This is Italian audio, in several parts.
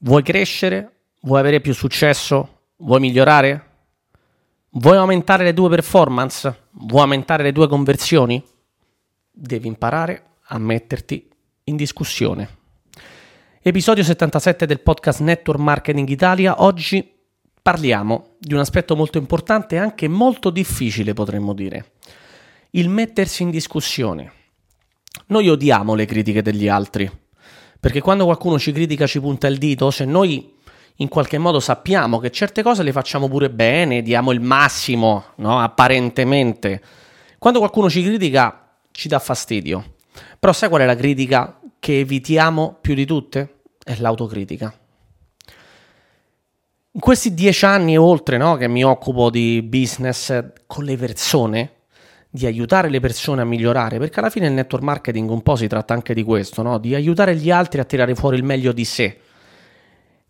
Vuoi crescere? Vuoi avere più successo? Vuoi migliorare? Vuoi aumentare le tue performance? Vuoi aumentare le tue conversioni? Devi imparare a metterti in discussione. Episodio 77 del podcast Network Marketing Italia. Oggi parliamo di un aspetto molto importante e anche molto difficile, potremmo dire. Il mettersi in discussione. Noi odiamo le critiche degli altri perché quando qualcuno ci critica, ci punta il dito, se noi in qualche modo sappiamo che certe cose le facciamo pure bene, diamo il massimo, no? apparentemente, quando qualcuno ci critica ci dà fastidio. Però sai qual è la critica che evitiamo più di tutte? È l'autocritica. In questi dieci anni e oltre no, che mi occupo di business con le persone, di aiutare le persone a migliorare, perché alla fine il network marketing un po' si tratta anche di questo, no? di aiutare gli altri a tirare fuori il meglio di sé.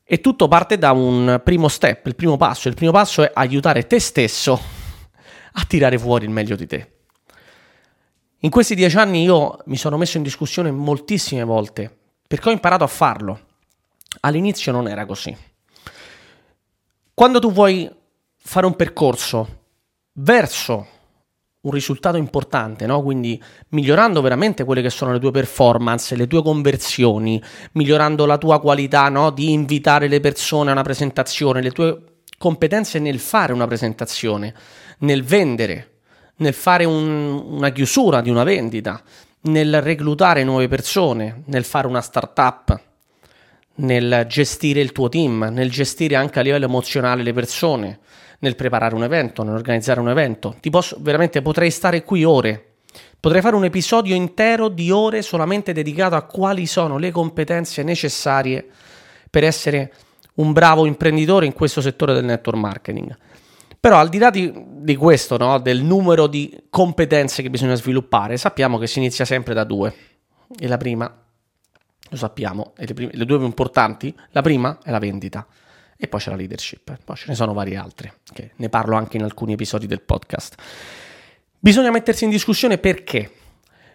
E tutto parte da un primo step, il primo passo. Il primo passo è aiutare te stesso a tirare fuori il meglio di te. In questi dieci anni io mi sono messo in discussione moltissime volte perché ho imparato a farlo. All'inizio non era così. Quando tu vuoi fare un percorso verso un risultato importante, no? quindi migliorando veramente quelle che sono le tue performance, le tue conversioni, migliorando la tua qualità no? di invitare le persone a una presentazione, le tue competenze nel fare una presentazione, nel vendere, nel fare un, una chiusura di una vendita, nel reclutare nuove persone, nel fare una startup, nel gestire il tuo team, nel gestire anche a livello emozionale le persone nel preparare un evento, nell'organizzare un evento. Ti posso, veramente potrei stare qui ore. Potrei fare un episodio intero di ore solamente dedicato a quali sono le competenze necessarie per essere un bravo imprenditore in questo settore del network marketing. Però al di là di, di questo, no, del numero di competenze che bisogna sviluppare, sappiamo che si inizia sempre da due. E la prima, lo sappiamo, le, prime, le due più importanti, la prima è la vendita e poi c'è la leadership, poi ce ne sono varie altre, che ne parlo anche in alcuni episodi del podcast. Bisogna mettersi in discussione perché?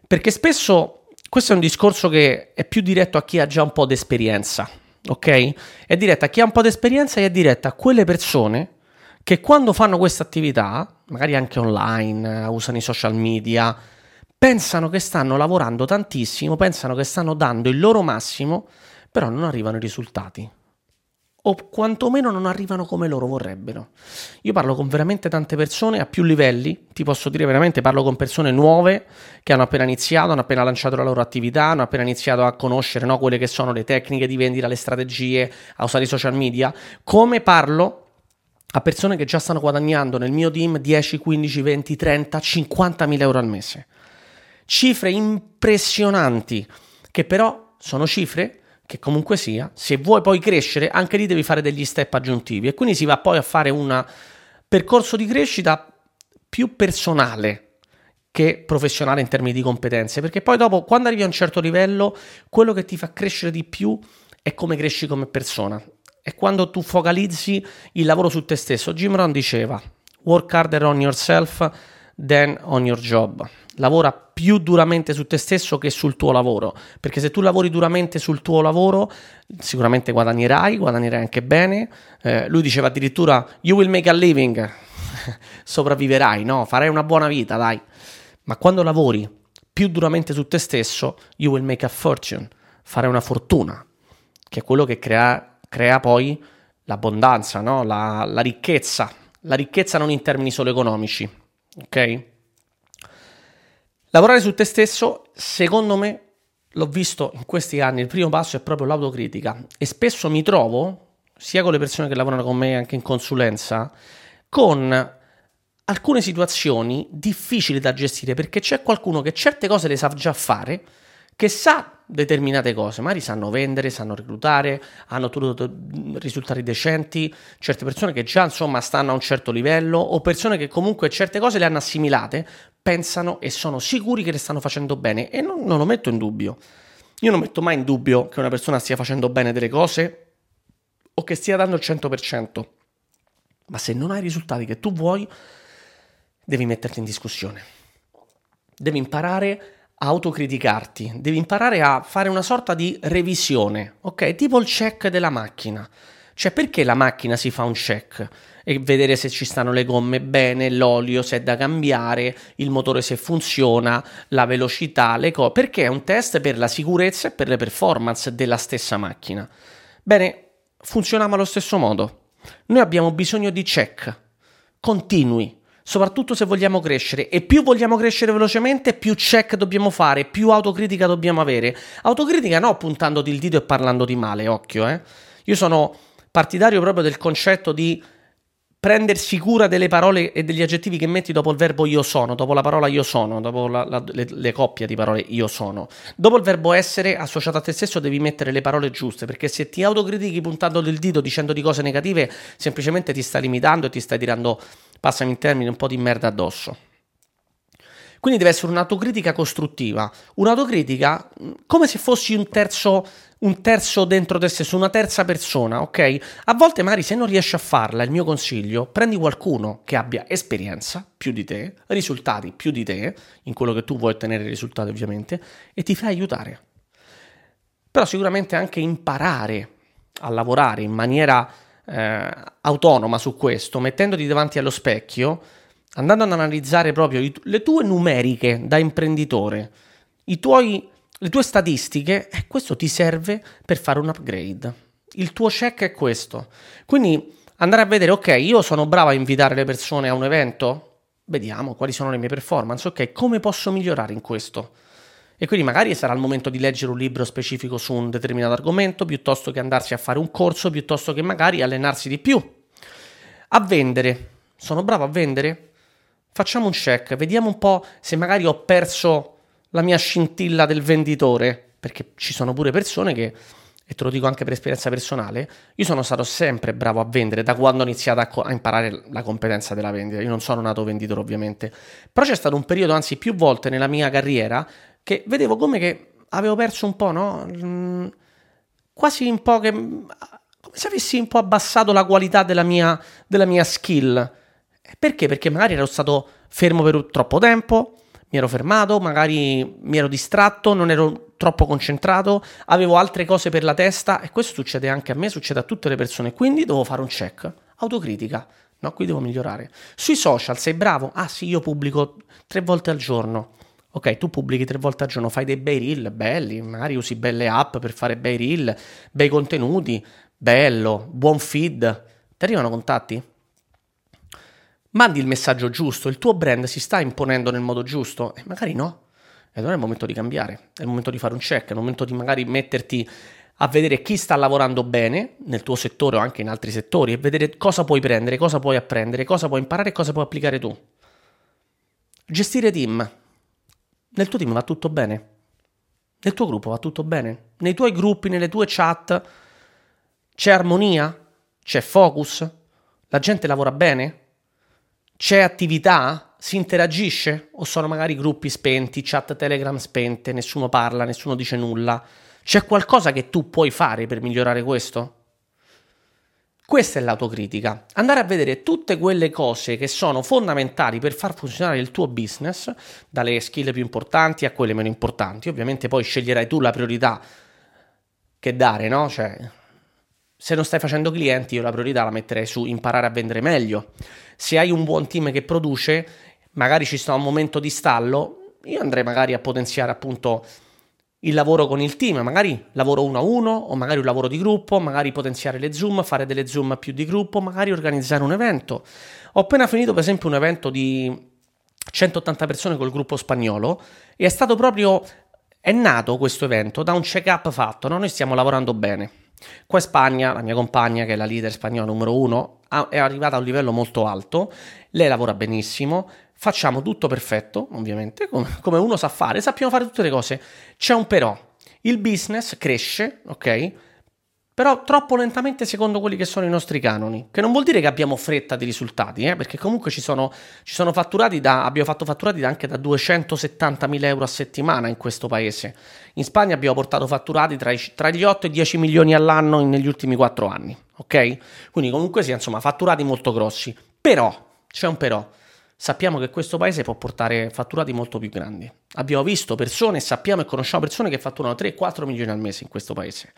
Perché spesso questo è un discorso che è più diretto a chi ha già un po' di esperienza, ok? È diretto a chi ha un po' di esperienza e è diretto a quelle persone che quando fanno questa attività, magari anche online, usano i social media, pensano che stanno lavorando tantissimo, pensano che stanno dando il loro massimo, però non arrivano i risultati o quantomeno non arrivano come loro vorrebbero. Io parlo con veramente tante persone a più livelli, ti posso dire veramente, parlo con persone nuove che hanno appena iniziato, hanno appena lanciato la loro attività, hanno appena iniziato a conoscere no, quelle che sono le tecniche di vendita, le strategie, a usare i social media, come parlo a persone che già stanno guadagnando nel mio team 10, 15, 20, 30, 50 mila euro al mese. Cifre impressionanti, che però sono cifre che comunque sia, se vuoi poi crescere, anche lì devi fare degli step aggiuntivi e quindi si va poi a fare un percorso di crescita più personale che professionale in termini di competenze, perché poi dopo quando arrivi a un certo livello, quello che ti fa crescere di più è come cresci come persona. È quando tu focalizzi il lavoro su te stesso. Jim Rohn diceva: "Work harder on yourself than on your job." lavora più duramente su te stesso che sul tuo lavoro, perché se tu lavori duramente sul tuo lavoro sicuramente guadagnerai, guadagnerai anche bene. Eh, lui diceva addirittura you will make a living, sopravviverai, no? Farai una buona vita, dai. Ma quando lavori più duramente su te stesso, you will make a fortune, farai una fortuna, che è quello che crea, crea poi l'abbondanza, no? la, la ricchezza, la ricchezza non in termini solo economici, ok? Lavorare su te stesso, secondo me, l'ho visto in questi anni, il primo passo è proprio l'autocritica e spesso mi trovo, sia con le persone che lavorano con me anche in consulenza, con alcune situazioni difficili da gestire perché c'è qualcuno che certe cose le sa già fare, che sa determinate cose, magari sanno vendere, sanno reclutare, hanno ottenuto risultati decenti, certe persone che già insomma stanno a un certo livello o persone che comunque certe cose le hanno assimilate, pensano e sono sicuri che le stanno facendo bene e non, non lo metto in dubbio. Io non metto mai in dubbio che una persona stia facendo bene delle cose o che stia dando il 100%, ma se non hai i risultati che tu vuoi, devi metterti in discussione. Devi imparare a autocriticarti, devi imparare a fare una sorta di revisione, ok? Tipo il check della macchina. Cioè, perché la macchina si fa un check? E vedere se ci stanno le gomme bene, l'olio se è da cambiare, il motore se funziona, la velocità, le cose. Perché è un test per la sicurezza e per le performance della stessa macchina. Bene, funzioniamo allo stesso modo. Noi abbiamo bisogno di check continui soprattutto se vogliamo crescere. E più vogliamo crescere velocemente, più check dobbiamo fare, più autocritica dobbiamo avere. Autocritica no puntandoti il dito e parlando di male, occhio, eh. Io sono partidario proprio del concetto di prendersi cura delle parole e degli aggettivi che metti dopo il verbo io sono, dopo la parola io sono, dopo la, la, le, le, coppie di parole io sono. Dopo il verbo essere associato a te stesso devi mettere le parole giuste, perché se ti autocritichi puntando il dito dicendo di cose negative, semplicemente ti stai limitando e ti stai tirando, passami in termini, un po' di merda addosso. Quindi deve essere un'autocritica costruttiva, un'autocritica come se fossi un terzo, un terzo dentro te stesso, una terza persona, ok? A volte magari se non riesci a farla, il mio consiglio, prendi qualcuno che abbia esperienza più di te, risultati più di te, in quello che tu vuoi ottenere risultati ovviamente, e ti fai aiutare. Però sicuramente anche imparare a lavorare in maniera eh, autonoma su questo, mettendoti davanti allo specchio, andando ad analizzare proprio i, le tue numeriche da imprenditore, tuoi, le tue statistiche, eh, questo ti serve per fare un upgrade. Il tuo check è questo. Quindi andare a vedere, ok, io sono bravo a invitare le persone a un evento? Vediamo quali sono le mie performance, ok, come posso migliorare in questo? E quindi magari sarà il momento di leggere un libro specifico su un determinato argomento, piuttosto che andarsi a fare un corso, piuttosto che magari allenarsi di più. A vendere. Sono bravo a vendere? facciamo un check, vediamo un po' se magari ho perso la mia scintilla del venditore, perché ci sono pure persone che, e te lo dico anche per esperienza personale, io sono stato sempre bravo a vendere da quando ho iniziato a, co- a imparare la competenza della vendita, io non sono nato venditore ovviamente, però c'è stato un periodo, anzi più volte nella mia carriera, che vedevo come che avevo perso un po', no? Mm, quasi un po' che... come se avessi un po' abbassato la qualità della mia, della mia skill perché? Perché magari ero stato fermo per troppo tempo, mi ero fermato, magari mi ero distratto, non ero troppo concentrato, avevo altre cose per la testa e questo succede anche a me, succede a tutte le persone, quindi devo fare un check, autocritica, no, qui devo migliorare. Sui social sei bravo? Ah sì, io pubblico tre volte al giorno. Ok, tu pubblichi tre volte al giorno, fai dei bei reel belli, magari usi belle app per fare bei reel, bei contenuti, bello, buon feed. Ti arrivano contatti? Mandi il messaggio giusto, il tuo brand si sta imponendo nel modo giusto? E magari no. E allora è il momento di cambiare, è il momento di fare un check, è il momento di magari metterti a vedere chi sta lavorando bene nel tuo settore o anche in altri settori e vedere cosa puoi prendere, cosa puoi apprendere, cosa puoi imparare e cosa puoi applicare tu. Gestire team. Nel tuo team va tutto bene? Nel tuo gruppo va tutto bene? Nei tuoi gruppi, nelle tue chat c'è armonia? C'è focus? La gente lavora bene? C'è attività? Si interagisce? O sono magari gruppi spenti, chat Telegram spente, nessuno parla, nessuno dice nulla? C'è qualcosa che tu puoi fare per migliorare questo? Questa è l'autocritica. Andare a vedere tutte quelle cose che sono fondamentali per far funzionare il tuo business, dalle skill più importanti a quelle meno importanti. Ovviamente poi sceglierai tu la priorità che dare, no? Cioè, se non stai facendo clienti, io la priorità la metterei su imparare a vendere meglio. Se hai un buon team che produce, magari ci sta un momento di stallo, io andrei magari a potenziare appunto il lavoro con il team, magari lavoro uno a uno o magari un lavoro di gruppo, magari potenziare le Zoom, fare delle Zoom più di gruppo, magari organizzare un evento. Ho appena finito per esempio un evento di 180 persone col gruppo spagnolo e è stato proprio è nato questo evento da un check-up fatto, no? noi stiamo lavorando bene. Qua in Spagna, la mia compagna, che è la leader spagnola numero uno, è arrivata a un livello molto alto, lei lavora benissimo, facciamo tutto perfetto, ovviamente, come uno sa fare, sappiamo fare tutte le cose. C'è un però, il business cresce, ok? Però troppo lentamente secondo quelli che sono i nostri canoni, che non vuol dire che abbiamo fretta di risultati, eh? perché comunque ci sono, ci sono fatturati da, abbiamo fatto fatturati da anche da 270.000 euro a settimana in questo paese. In Spagna abbiamo portato fatturati tra, i, tra gli 8 e i 10 milioni all'anno negli ultimi 4 anni, ok? Quindi comunque sì, insomma, fatturati molto grossi. Però, c'è un però, sappiamo che questo paese può portare fatturati molto più grandi. Abbiamo visto persone, sappiamo e conosciamo persone che fatturano 3-4 milioni al mese in questo paese.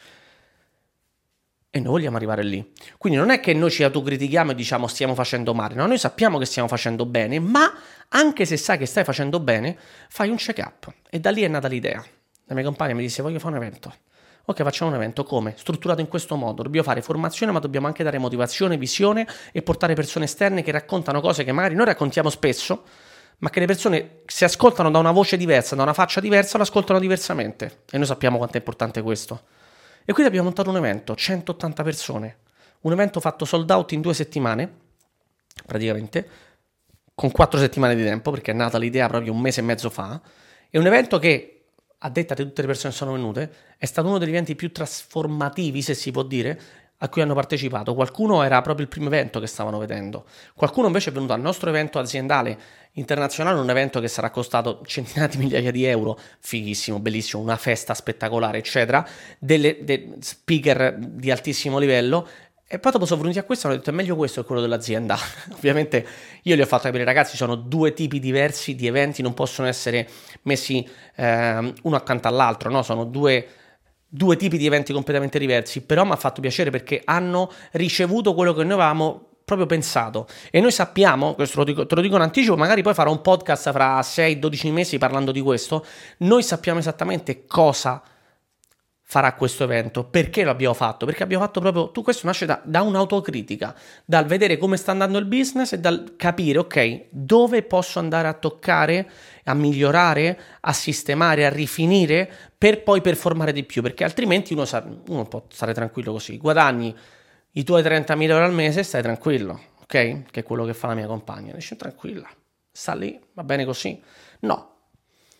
E noi vogliamo arrivare lì. Quindi non è che noi ci autocritichiamo e diciamo stiamo facendo male, no, noi sappiamo che stiamo facendo bene, ma anche se sai che stai facendo bene, fai un check-up. E da lì è nata l'idea. La mia compagna mi disse voglio fare un evento. Ok, facciamo un evento come? Strutturato in questo modo. Dobbiamo fare formazione, ma dobbiamo anche dare motivazione, visione e portare persone esterne che raccontano cose che magari noi raccontiamo spesso, ma che le persone se ascoltano da una voce diversa, da una faccia diversa, lo ascoltano diversamente. E noi sappiamo quanto è importante questo. E quindi abbiamo montato un evento, 180 persone, un evento fatto sold out in due settimane, praticamente, con quattro settimane di tempo, perché è nata l'idea proprio un mese e mezzo fa, è un evento che, a detta di tutte le persone che sono venute, è stato uno degli eventi più trasformativi, se si può dire, a cui hanno partecipato. Qualcuno era proprio il primo evento che stavano vedendo, qualcuno invece è venuto al nostro evento aziendale internazionale, un evento che sarà costato centinaia di migliaia di euro, fighissimo, bellissimo, una festa spettacolare, eccetera, delle, dei speaker di altissimo livello. E poi dopo sono venuti a questo e hanno detto è meglio questo che quello dell'azienda. Ovviamente io gli ho fatto capire ragazzi, sono due tipi diversi di eventi, non possono essere messi eh, uno accanto all'altro, no? Sono due due tipi di eventi completamente diversi, però mi ha fatto piacere perché hanno ricevuto quello che noi avevamo proprio pensato. E noi sappiamo, questo lo dico, te lo dico in anticipo, magari poi farò un podcast fra 6-12 mesi parlando di questo, noi sappiamo esattamente cosa farà questo evento. Perché lo abbiamo fatto? Perché abbiamo fatto proprio, tu questo nasce da, da, un'autocritica, dal vedere come sta andando il business e dal capire, ok, dove posso andare a toccare, a migliorare, a sistemare, a rifinire, per poi performare di più, perché altrimenti uno, sa, uno può stare tranquillo così, guadagni i tuoi 30.000 euro al mese, stai tranquillo, ok? Che è quello che fa la mia compagna, dice tranquilla, sta lì, va bene così. No,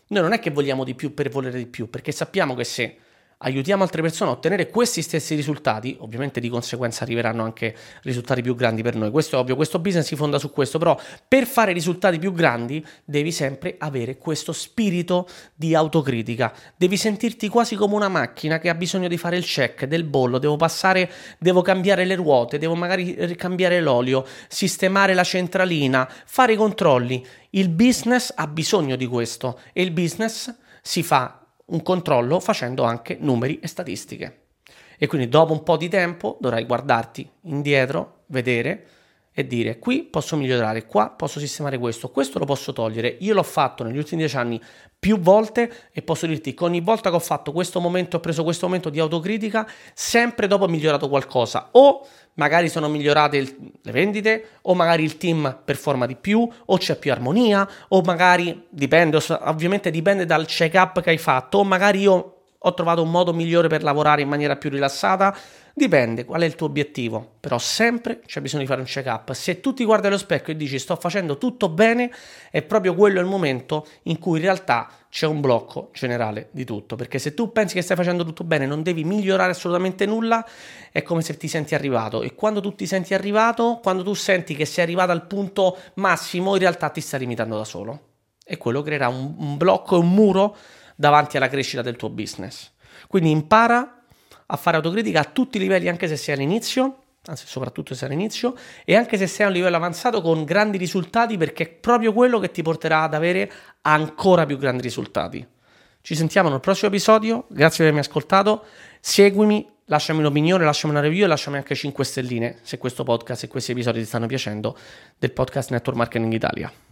noi non è che vogliamo di più per volere di più, perché sappiamo che se aiutiamo altre persone a ottenere questi stessi risultati, ovviamente di conseguenza arriveranno anche risultati più grandi per noi. Questo è ovvio, questo business si fonda su questo, però per fare risultati più grandi devi sempre avere questo spirito di autocritica, devi sentirti quasi come una macchina che ha bisogno di fare il check del bollo, devo passare, devo cambiare le ruote, devo magari cambiare l'olio, sistemare la centralina, fare i controlli. Il business ha bisogno di questo e il business si fa un controllo facendo anche numeri e statistiche. E quindi dopo un po' di tempo dovrai guardarti indietro, vedere e dire qui posso migliorare, qua posso sistemare questo, questo lo posso togliere. Io l'ho fatto negli ultimi dieci anni più volte e posso dirti che ogni volta che ho fatto questo momento, ho preso questo momento di autocritica, sempre dopo ho migliorato qualcosa. O magari sono migliorate il, le vendite, o magari il team performa di più, o c'è più armonia, o magari dipende, ovviamente dipende dal check-up che hai fatto, o magari io ho trovato un modo migliore per lavorare in maniera più rilassata Dipende qual è il tuo obiettivo, però sempre c'è bisogno di fare un check up. Se tu ti guardi allo specchio e dici sto facendo tutto bene, è proprio quello il momento in cui in realtà c'è un blocco generale di tutto. Perché se tu pensi che stai facendo tutto bene, non devi migliorare assolutamente nulla, è come se ti senti arrivato. E quando tu ti senti arrivato, quando tu senti che sei arrivato al punto massimo, in realtà ti stai limitando da solo. E quello creerà un, un blocco un muro davanti alla crescita del tuo business. Quindi impara a fare autocritica a tutti i livelli, anche se sei all'inizio, anzi soprattutto se sei all'inizio, e anche se sei a un livello avanzato con grandi risultati, perché è proprio quello che ti porterà ad avere ancora più grandi risultati. Ci sentiamo nel prossimo episodio, grazie per avermi ascoltato, seguimi, lasciami un'opinione, lasciami una review e lasciami anche 5 stelline se questo podcast e questi episodi ti stanno piacendo del podcast Network Marketing Italia.